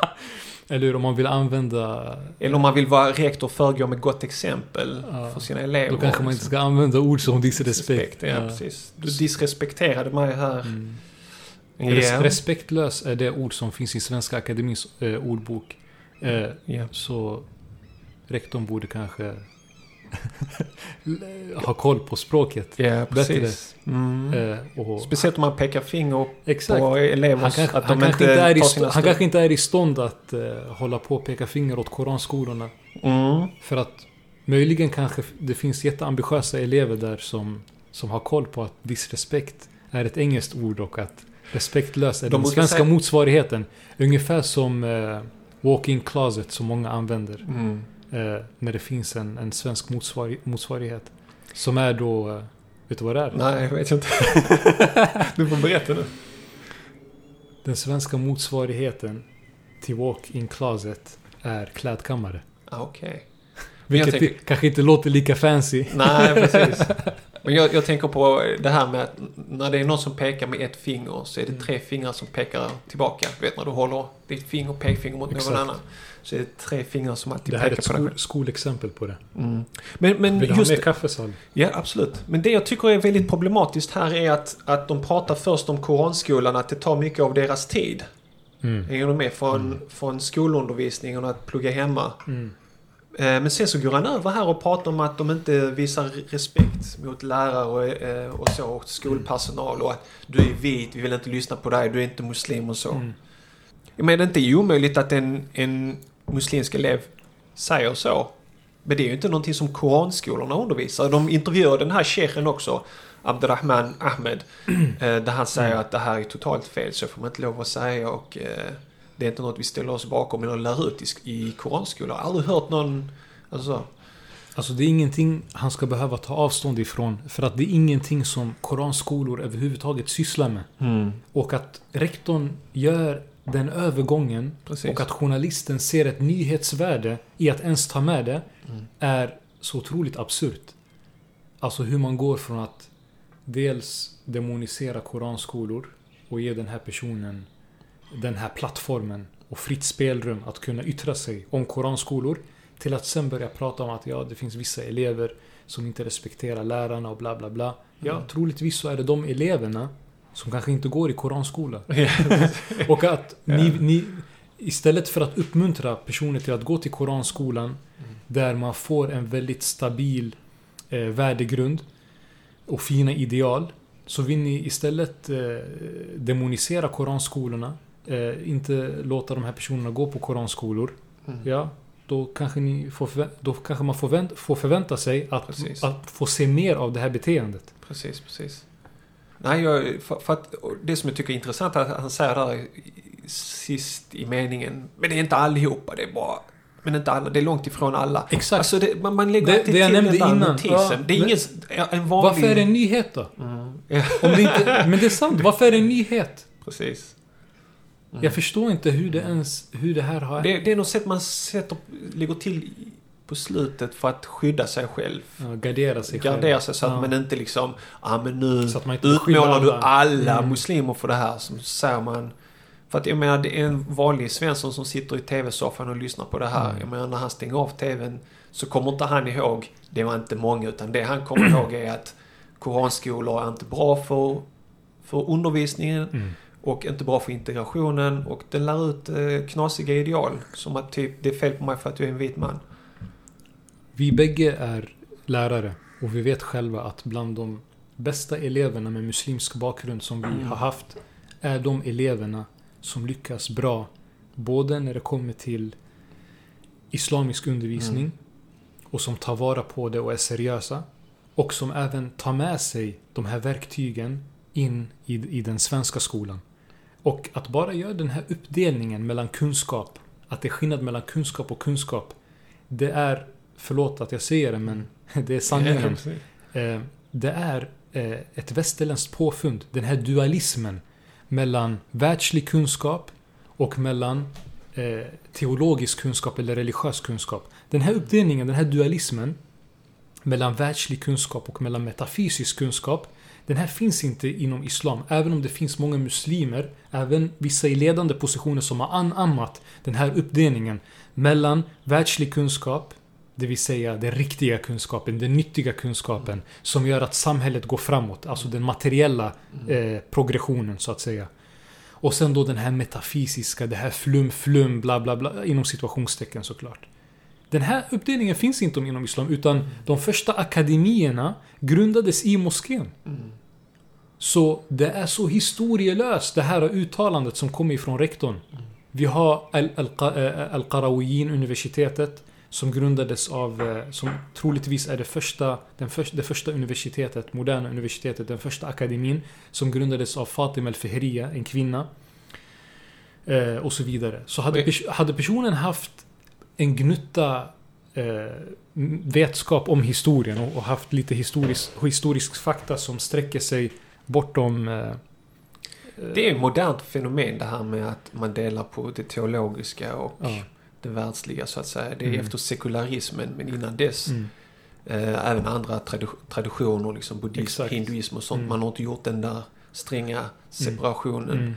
[SPEAKER 2] Eller hur, om man vill använda...
[SPEAKER 1] Eller om man vill vara rektor och föregå med gott exempel
[SPEAKER 2] Ja.
[SPEAKER 1] för sina elever.
[SPEAKER 2] Då kanske man inte ska använda ord som disrespekt.
[SPEAKER 1] Ja, precis. Du disrespekterade mig här.
[SPEAKER 2] Mm.
[SPEAKER 1] Ja.
[SPEAKER 2] Res- Respektlös är det ord som finns i Svenska Akademins eh, ordbok. Eh,
[SPEAKER 1] Ja.
[SPEAKER 2] Så rektorn borde kanske ha koll på språket.
[SPEAKER 1] Ja, precis. Mm.
[SPEAKER 2] Eh, och
[SPEAKER 1] Speciellt om man pekar finger
[SPEAKER 2] exakt.
[SPEAKER 1] på elever
[SPEAKER 2] Han, kanske,
[SPEAKER 1] att de
[SPEAKER 2] han, kanske
[SPEAKER 1] inte
[SPEAKER 2] inte är i
[SPEAKER 1] tar
[SPEAKER 2] st-
[SPEAKER 1] sina
[SPEAKER 2] han kanske inte är i stånd att eh, hålla på och peka finger åt koranskolorna.
[SPEAKER 1] Mm.
[SPEAKER 2] För att Möjligen kanske det finns jätteambitiösa elever där som, som har koll på att disrespekt är ett engelskt ord och att respektlös är
[SPEAKER 1] De
[SPEAKER 2] den svenska
[SPEAKER 1] säga-
[SPEAKER 2] motsvarigheten. Ungefär som eh, walk-in closet som många använder.
[SPEAKER 1] Mm.
[SPEAKER 2] Eh, när det finns en, en svensk motsvari motsvarighet. Som är då... Eh, vet du vad det är?
[SPEAKER 1] Nej, jag vet inte. du får berätta nu.
[SPEAKER 2] Den svenska motsvarigheten till walk-in closet är klädkammare.
[SPEAKER 1] Ah, Okej. Jag
[SPEAKER 2] Vilket
[SPEAKER 1] tänker-
[SPEAKER 2] kanske inte låter lika fancy.
[SPEAKER 1] Nej, precis. Men jag, jag tänker på det här med att när det är någon som pekar med ett finger så är det tre fingrar som pekar tillbaka. Du vet när du håller ditt finger, pekfinger mot
[SPEAKER 2] Exakt.
[SPEAKER 1] någon annan. Så är det tre fingrar som alltid
[SPEAKER 2] Det här är
[SPEAKER 1] pekar
[SPEAKER 2] ett
[SPEAKER 1] på
[SPEAKER 2] skol, skolexempel på det.
[SPEAKER 1] Mm. Men, men
[SPEAKER 2] Vill du ha
[SPEAKER 1] just
[SPEAKER 2] mer kaffe Sal?
[SPEAKER 1] Ja, absolut. Men det jag tycker är väldigt problematiskt här är att, att de pratar först om koranskolan, att det tar mycket av deras tid.
[SPEAKER 2] Mm.
[SPEAKER 1] Hänger du med? Från, från skolundervisningen och att plugga hemma.
[SPEAKER 2] Mm.
[SPEAKER 1] Eh, Men sen så går han över här och pratar om att de inte visar respekt mot lärare och, eh, och så, och skolpersonal och att du är vit, vi vill inte lyssna på dig, du är inte muslim och så.
[SPEAKER 2] Mm.
[SPEAKER 1] Jag menar, det är inte omöjligt att en, en muslimsk elev säger så. Men det är ju inte någonting som koranskolorna undervisar. De intervjuar den här shechen också, Abdurrahman Ahmed, eh, där han säger att det här är totalt fel, så får man inte lov att säga och eh, det är inte något vi ställer oss bakom eller lär ut i, i koranskolor. Jag har aldrig hört någon, alltså,
[SPEAKER 2] Alltså det är ingenting han ska behöva ta avstånd ifrån. För att det är ingenting som koranskolor överhuvudtaget sysslar med. Och att rektorn gör den övergången
[SPEAKER 1] precis.
[SPEAKER 2] och att journalisten ser ett nyhetsvärde i att ens ta med det
[SPEAKER 1] Mm.
[SPEAKER 2] är så otroligt absurt. Alltså hur man går från att dels demonisera koranskolor och ge den här personen den här plattformen och fritt spelrum att kunna yttra sig om koranskolor till att sen börja prata om att ja, det finns vissa elever som inte respekterar lärarna och bla bla bla. Ja,
[SPEAKER 1] Mm.
[SPEAKER 2] troligtvis så är det de eleverna som kanske inte går i koranskola. Och att ni, ni istället för att uppmuntra personer till att gå till koranskolan där man får en väldigt stabil eh, värdegrund och fina ideal så vill ni istället eh, demonisera koranskolorna eh, inte låta de här personerna gå på koranskolor
[SPEAKER 1] Mm.
[SPEAKER 2] ja då kanske, ni får då kanske man får, vänt- får förvänta sig att, att få se mer av det här beteendet.
[SPEAKER 1] Precis, precis. Nej, jag, för, för att, det som jag tycker är intressant är att han säger där sist i meningen, men det är inte allihopa, det är bara, men inte alla, det är långt ifrån alla.
[SPEAKER 2] Exakt.
[SPEAKER 1] Alltså det, man, man lägger
[SPEAKER 2] Det-
[SPEAKER 1] alltid
[SPEAKER 2] det
[SPEAKER 1] till den där
[SPEAKER 2] innan.
[SPEAKER 1] notisen.
[SPEAKER 2] Ja,
[SPEAKER 1] det är ingen, en vanlig...
[SPEAKER 2] Varför är det en nyhet då?
[SPEAKER 1] Mm, ja,
[SPEAKER 2] Om det inte, men det är sant, varför är det en nyhet?
[SPEAKER 1] precis. Mm.
[SPEAKER 2] Jag förstår inte hur det ens, hur det här har...
[SPEAKER 1] Det, det är något sätt man sätter, lägger till på slutet för att skydda sig själv.
[SPEAKER 2] Ja, gardera sig själv.
[SPEAKER 1] Gardera sig så att
[SPEAKER 2] Ja.
[SPEAKER 1] man inte liksom, ja men nu
[SPEAKER 2] Så att man inte
[SPEAKER 1] utmålar du
[SPEAKER 2] alla.
[SPEAKER 1] alla
[SPEAKER 2] Mm.
[SPEAKER 1] muslimer för det här. Som säger man. För att jag menar, det är en vanlig Svensson som sitter i TV-soffan och lyssnar på det här.
[SPEAKER 2] Mm.
[SPEAKER 1] Jag menar, när han stänger av TVn så kommer inte han ihåg, det var inte många, utan det han kommer ihåg är att koranskolor är inte bra för, för undervisningen
[SPEAKER 2] Mm.
[SPEAKER 1] och inte bra för integrationen och den lär ut eh, knasiga ideal. Som att typ, det är fel på mig för att jag är en vit man.
[SPEAKER 2] Vi bägge är lärare och vi vet själva att bland de bästa eleverna med muslimsk bakgrund som vi har haft är de eleverna som lyckas bra både när det kommer till islamisk undervisning
[SPEAKER 1] Mm.
[SPEAKER 2] och som tar vara på det och är seriösa och som även tar med sig de här verktygen in i, i den svenska skolan. Och att bara göra den här uppdelningen mellan kunskap, att det är skillnad mellan kunskap och kunskap. Det är, förlåt att jag säger det men det är sanningen. Eh, det är eh, ett västerländskt påfund. Den här dualismen mellan världslig kunskap och mellan eh, teologisk kunskap eller religiös kunskap. Den här uppdelningen, den här dualismen mellan världslig kunskap och mellan metafysisk kunskap den här finns inte inom Islam, även om det finns många muslimer, även vissa i ledande positioner som har anammat den här uppdelningen mellan världslig kunskap, det vill säga den riktiga kunskapen, den nyttiga kunskapen, som gör att samhället går framåt, alltså den materiella eh, progressionen så att säga. Och sen då den här metafysiska, det här flum-flum, bla bla bla, inom situationstecken såklart. Den här uppdelningen finns inte inom Islam, utan de första akademierna grundades i moskén.
[SPEAKER 1] Mm.
[SPEAKER 2] Så det är så historielöst det här uttalandet som kommer ifrån rektorn. Vi har Al- Eh, som grundades av, eh, som troligtvis är det första, den för, det första universitetet, moderna universitetet, den första akademin, som grundades av Fatima al-Fihriya, en kvinna. Eh, och så vidare. Så hade, pers hade personen haft en gnutta eh, vetskap om historien och, och haft lite historisk, historisk fakta som sträcker sig bortom eh,
[SPEAKER 1] det är ett modernt fenomen det här med att man delar på det teologiska och ja. Det världsliga så att säga. Det är mm. efter sekularismen men innan dess mm. eh, även andra tradi traditioner, liksom buddhism, Exakt. hinduism och sånt. Mm. Man har inte gjort den där stränga mm. separationen.
[SPEAKER 2] Mm.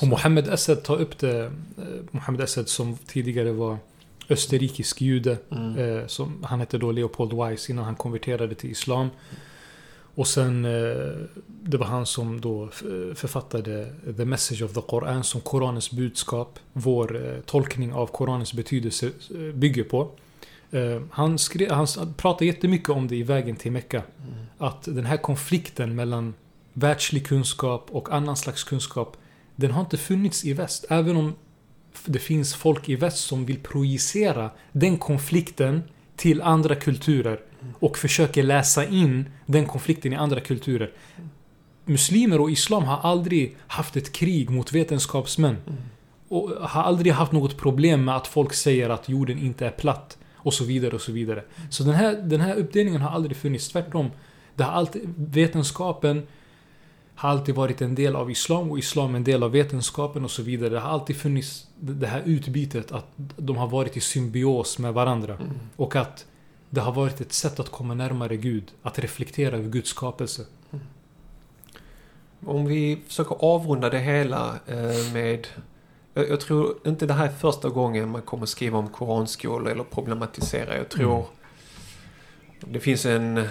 [SPEAKER 2] Och Mohammed Essed tar upp det. Eh, Mohammed Essed som tidigare var österrikisk jude. Mm. Eh, som, han hette då Leopold Weiss innan han konverterade till Islam. Och sen, eh, det var han som då författade The Message of the Quran som Koranens budskap, vår eh, tolkning av Koranens betydelse eh, bygger på. Han, skrev, han pratade jättemycket om det i Vägen till Mecka. Mm. Att den här konflikten mellan världslig kunskap och annan slags kunskap, den har inte funnits i väst. Även om det finns folk i väst som vill projicera den konflikten till andra kulturer och försöker läsa in den konflikten i andra kulturer. Muslimer och Islam har aldrig haft ett krig mot vetenskapsmän. Och har aldrig haft något problem med att folk säger att jorden inte är platt. Och så vidare och så vidare. Så den här, den här uppdelningen har aldrig funnits. Tvärtom. Det har alltid, vetenskapen har alltid varit en del av Islam och Islam en del av vetenskapen och så vidare. Det har alltid funnits det här utbytet att de har varit i symbios med varandra. Mm. Och att det har varit ett sätt att komma närmare Gud. Att reflektera över Guds skapelse. Mm.
[SPEAKER 1] Om vi försöker avrunda det hela eh, med... Jag, tror inte det här är första gången man kommer skriva om koranskolor eller problematisera. Jag tror mm. det finns en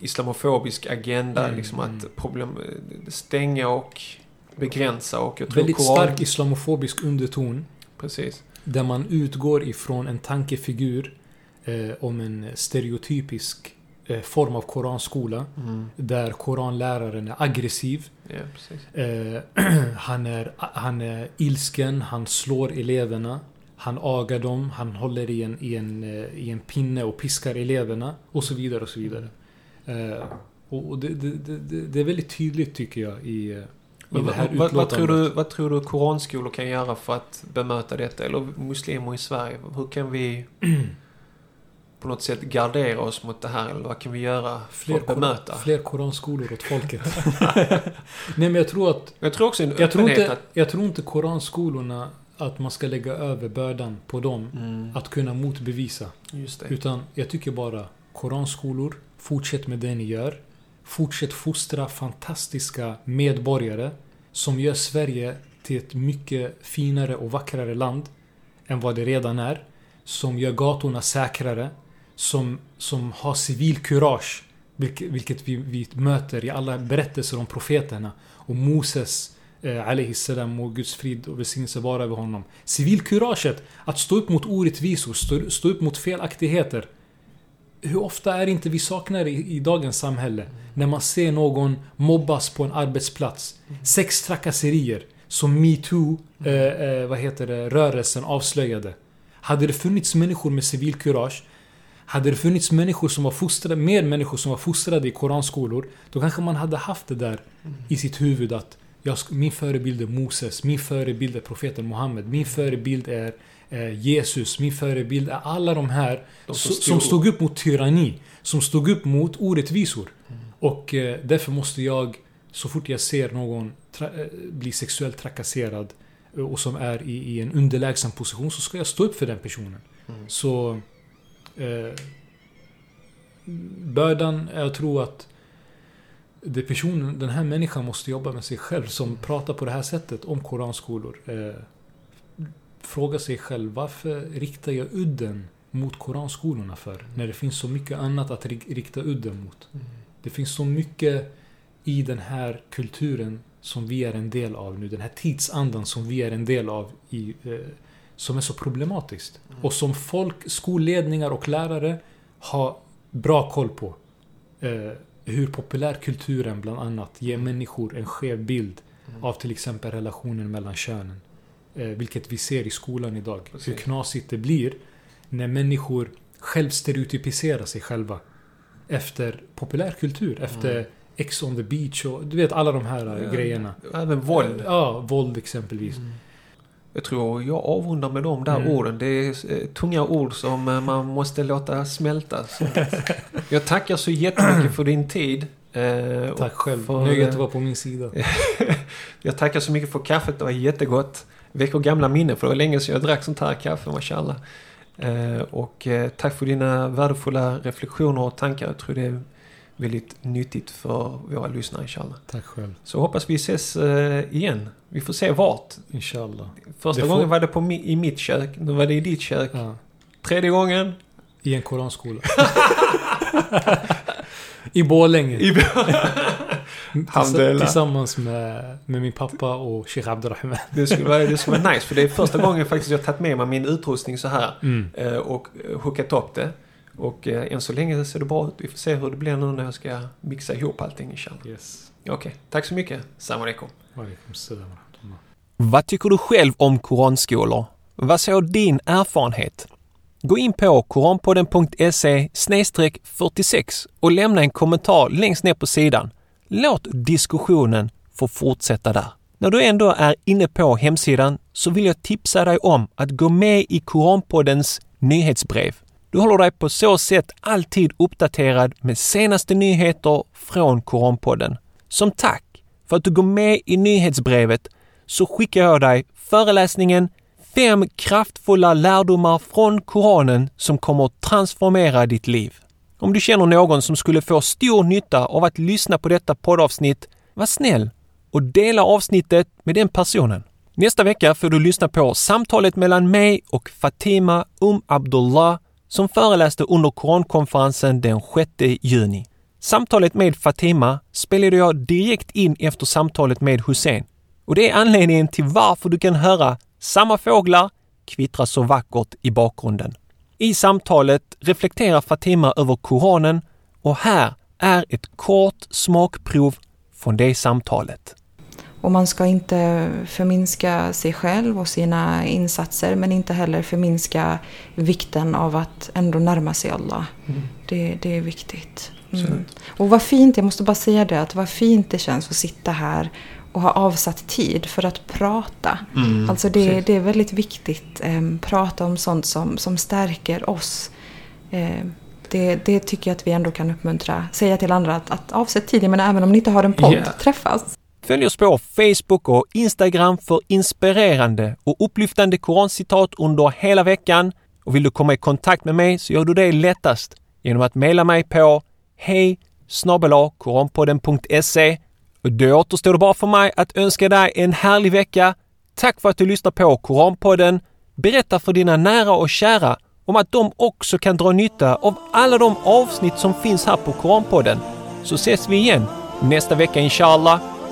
[SPEAKER 1] islamofobisk agenda. Mm. Liksom att mm. problem, stänga och begränsa. Och jag tror
[SPEAKER 2] Väldigt koran... stark islamofobisk underton.
[SPEAKER 1] Precis.
[SPEAKER 2] Där man utgår ifrån en tankefigur eh, om en stereotypisk eh, form av koranskola. Mm. Där koranläraren är aggressiv.
[SPEAKER 1] Yeah,
[SPEAKER 2] eh, han, är, han är ilsken, han slår eleverna. Han agar dem, han håller i en, i en, eh, i en pinne och piskar eleverna. Och så vidare och så vidare. Eh, och det, det, det, det, är väldigt tydligt tycker jag i, här
[SPEAKER 1] vad, vad, tror du, vad tror du koranskolor kan göra för att bemöta detta? Eller muslimer i Sverige? Hur kan vi på något sätt gardera oss mot det här? Eller vad kan vi göra för fler att bemöta?
[SPEAKER 2] Fler koranskolor åt folket. Nej men jag tror att...
[SPEAKER 1] Jag tror också en
[SPEAKER 2] jag tror, inte, att... jag tror inte koranskolorna att man ska lägga över bördan på dem mm. att kunna motbevisa. Utan jag tycker bara koranskolor, fortsätt med det ni gör. Fortsätt fostra fantastiska medborgare som gör Sverige till ett mycket finare och vackrare land än vad det redan är. Som gör gatorna säkrare som, som har civilkurage. Vilket, vilket vi, vi möter i alla berättelser om profeterna. Och Moses eh, salam och Guds frid och välsignelse vara över honom. Civilkuraget, att stå upp mot orättvisor, stå, stå upp mot felaktigheter. Hur ofta är det inte vi saknar i, i dagens samhälle? När man ser någon mobbas på en arbetsplats. Sex trakasserier som metoo, eh, eh, vad heter det, rörelsen avslöjade. Hade det funnits människor med civilkurage hade det funnits människor som var fostrade, mer människor som var fostrade i koranskolor, då kanske man hade haft det där i sitt huvud att jag, min förebild är Moses, min förebild är profeten Muhammed, min förebild är eh, Jesus, min förebild är alla de här de som, stod, som stod upp mot tyranni, som stod upp mot orättvisor. Mm. Och eh, därför måste jag, så fort jag ser någon eh, bli sexuellt trakasserad eh, och som är i, i, en underlägsen position, så ska jag stå upp för den personen. Mm. Så eh, bördan är att tro att det personen, den här människan måste jobba med sig själv som pratar på det här sättet om koranskolor. Eh, fråga sig själv varför riktar jag udden mot koranskolorna för? När det finns så mycket annat att rikta udden mot. Mm. Det finns så mycket i den här kulturen som vi är en del av nu. Den här tidsandan som vi är en del av i, eh, som är så problematiskt. Mm. Och som folk, skolledningar och lärare har bra koll på. Eh, hur populärkulturen bland annat ger människor en skev bild mm. av till exempel relationen mellan könen. Eh, vilket vi ser i skolan idag. Precis. Hur knasigt det blir när människor själv stereotypiserar sig själva. Efter populärkultur, efter
[SPEAKER 1] Mm.
[SPEAKER 2] Ex on the beach och du vet alla de här
[SPEAKER 1] Ja.
[SPEAKER 2] grejerna.
[SPEAKER 1] Även våld.
[SPEAKER 2] Ja, våld exempelvis.
[SPEAKER 1] Jag tror jag avrundar med de där
[SPEAKER 2] Mm.
[SPEAKER 1] orden. Det är eh, tunga ord som eh, man måste låta smälta. Jag tackar så jättemycket för din tid. eh, och
[SPEAKER 2] Tack själv.
[SPEAKER 1] för,
[SPEAKER 2] Nöjet att vara på min sida.
[SPEAKER 1] Jag tackar så mycket för kaffet, det var jättegott. Väcker gamla minnen för det var länge sedan jag drack sånt här kaffe, mashallah. Och tack för dina värdefulla reflektioner och tankar. Jag tror det är väldigt nyttigt för våra lyssnare inshallah.
[SPEAKER 2] Tack själv.
[SPEAKER 1] Så hoppas vi ses eh, igen. Vi får se vart.
[SPEAKER 2] Inshallah.
[SPEAKER 1] Första
[SPEAKER 2] får-
[SPEAKER 1] gången var det på i mitt kök, nu var det i ditt kök.
[SPEAKER 2] Ja.
[SPEAKER 1] Tredje gången
[SPEAKER 2] I en koranskola. I Borlänge.
[SPEAKER 1] i...
[SPEAKER 2] Tillsammans med, med min pappa och Sheikh Abdurrahman.
[SPEAKER 1] det, skulle vara, det skulle vara nice för det är första gången faktiskt jag tagit med mig min utrustning så här.
[SPEAKER 2] Mm.
[SPEAKER 1] eh, och hookat upp det. Och eh, än så länge ser det bra ut. Vi får se hur det blir nu när jag ska mixa ihop allting inshallah.
[SPEAKER 2] Yes.
[SPEAKER 1] Okej, tack så mycket. Salam alaikum. Vad tycker du själv om koranskolor? Vad säger din erfarenhet? Gå in på koranpodden.se 46 och lämna en kommentar längst ner på sidan. Låt diskussionen få fortsätta där. När du ändå är inne på hemsidan så vill jag tipsa dig om att gå med i Koranpoddens nyhetsbrev. Du håller dig på så sätt alltid uppdaterad med senaste nyheter från Koranpodden. Som tack för att du går med i nyhetsbrevet så skickar jag dig föreläsningen Fem kraftfulla lärdomar från Koranen som kommer att transformera ditt liv. Om du känner någon som skulle få stor nytta av att lyssna på detta poddavsnitt, var snäll och dela avsnittet med den personen. Nästa vecka får du lyssna på samtalet mellan mig och Fatima Um Abdullah som föreläste under Korankonferensen den 6 juni. Samtalet med Fatima spelade jag direkt in efter samtalet med Hussein. Och det är anledningen till varför du kan höra samma fåglar kvittra så vackert i bakgrunden. I samtalet reflekterar Fatima över Koranen och här är ett kort smakprov från det samtalet.
[SPEAKER 4] Och man ska inte förminska sig själv och sina insatser men inte heller förminska vikten av att ändå närma sig Allah. Det, det är viktigt. Mm. Och vad fint, jag måste bara säga det, att vad fint det känns att sitta här och ha avsatt tid för att prata. alltså det,
[SPEAKER 1] precis.
[SPEAKER 4] det är väldigt viktigt. Um, prata om sånt som, som stärker oss. Ehm, det, det tycker jag att vi ändå kan uppmuntra. Säga till andra att, att avsätt tid. Jag menar, även om ni inte har en podd,
[SPEAKER 1] Ja.
[SPEAKER 4] träffas.
[SPEAKER 1] Följ oss på Facebook och Instagram för inspirerande och upplyftande korancitat under hela veckan. Och vill du komma i kontakt med mig så gör du det lättast genom att mejla mig på hej koranpodden.se. Och då återstår det bara för mig att önska dig en härlig vecka. Tack för att du lyssnar på Koranpodden. Berätta för dina nära och kära om att de också kan dra nytta av alla de avsnitt som finns här på Koranpodden. Så ses vi igen nästa vecka inshallah.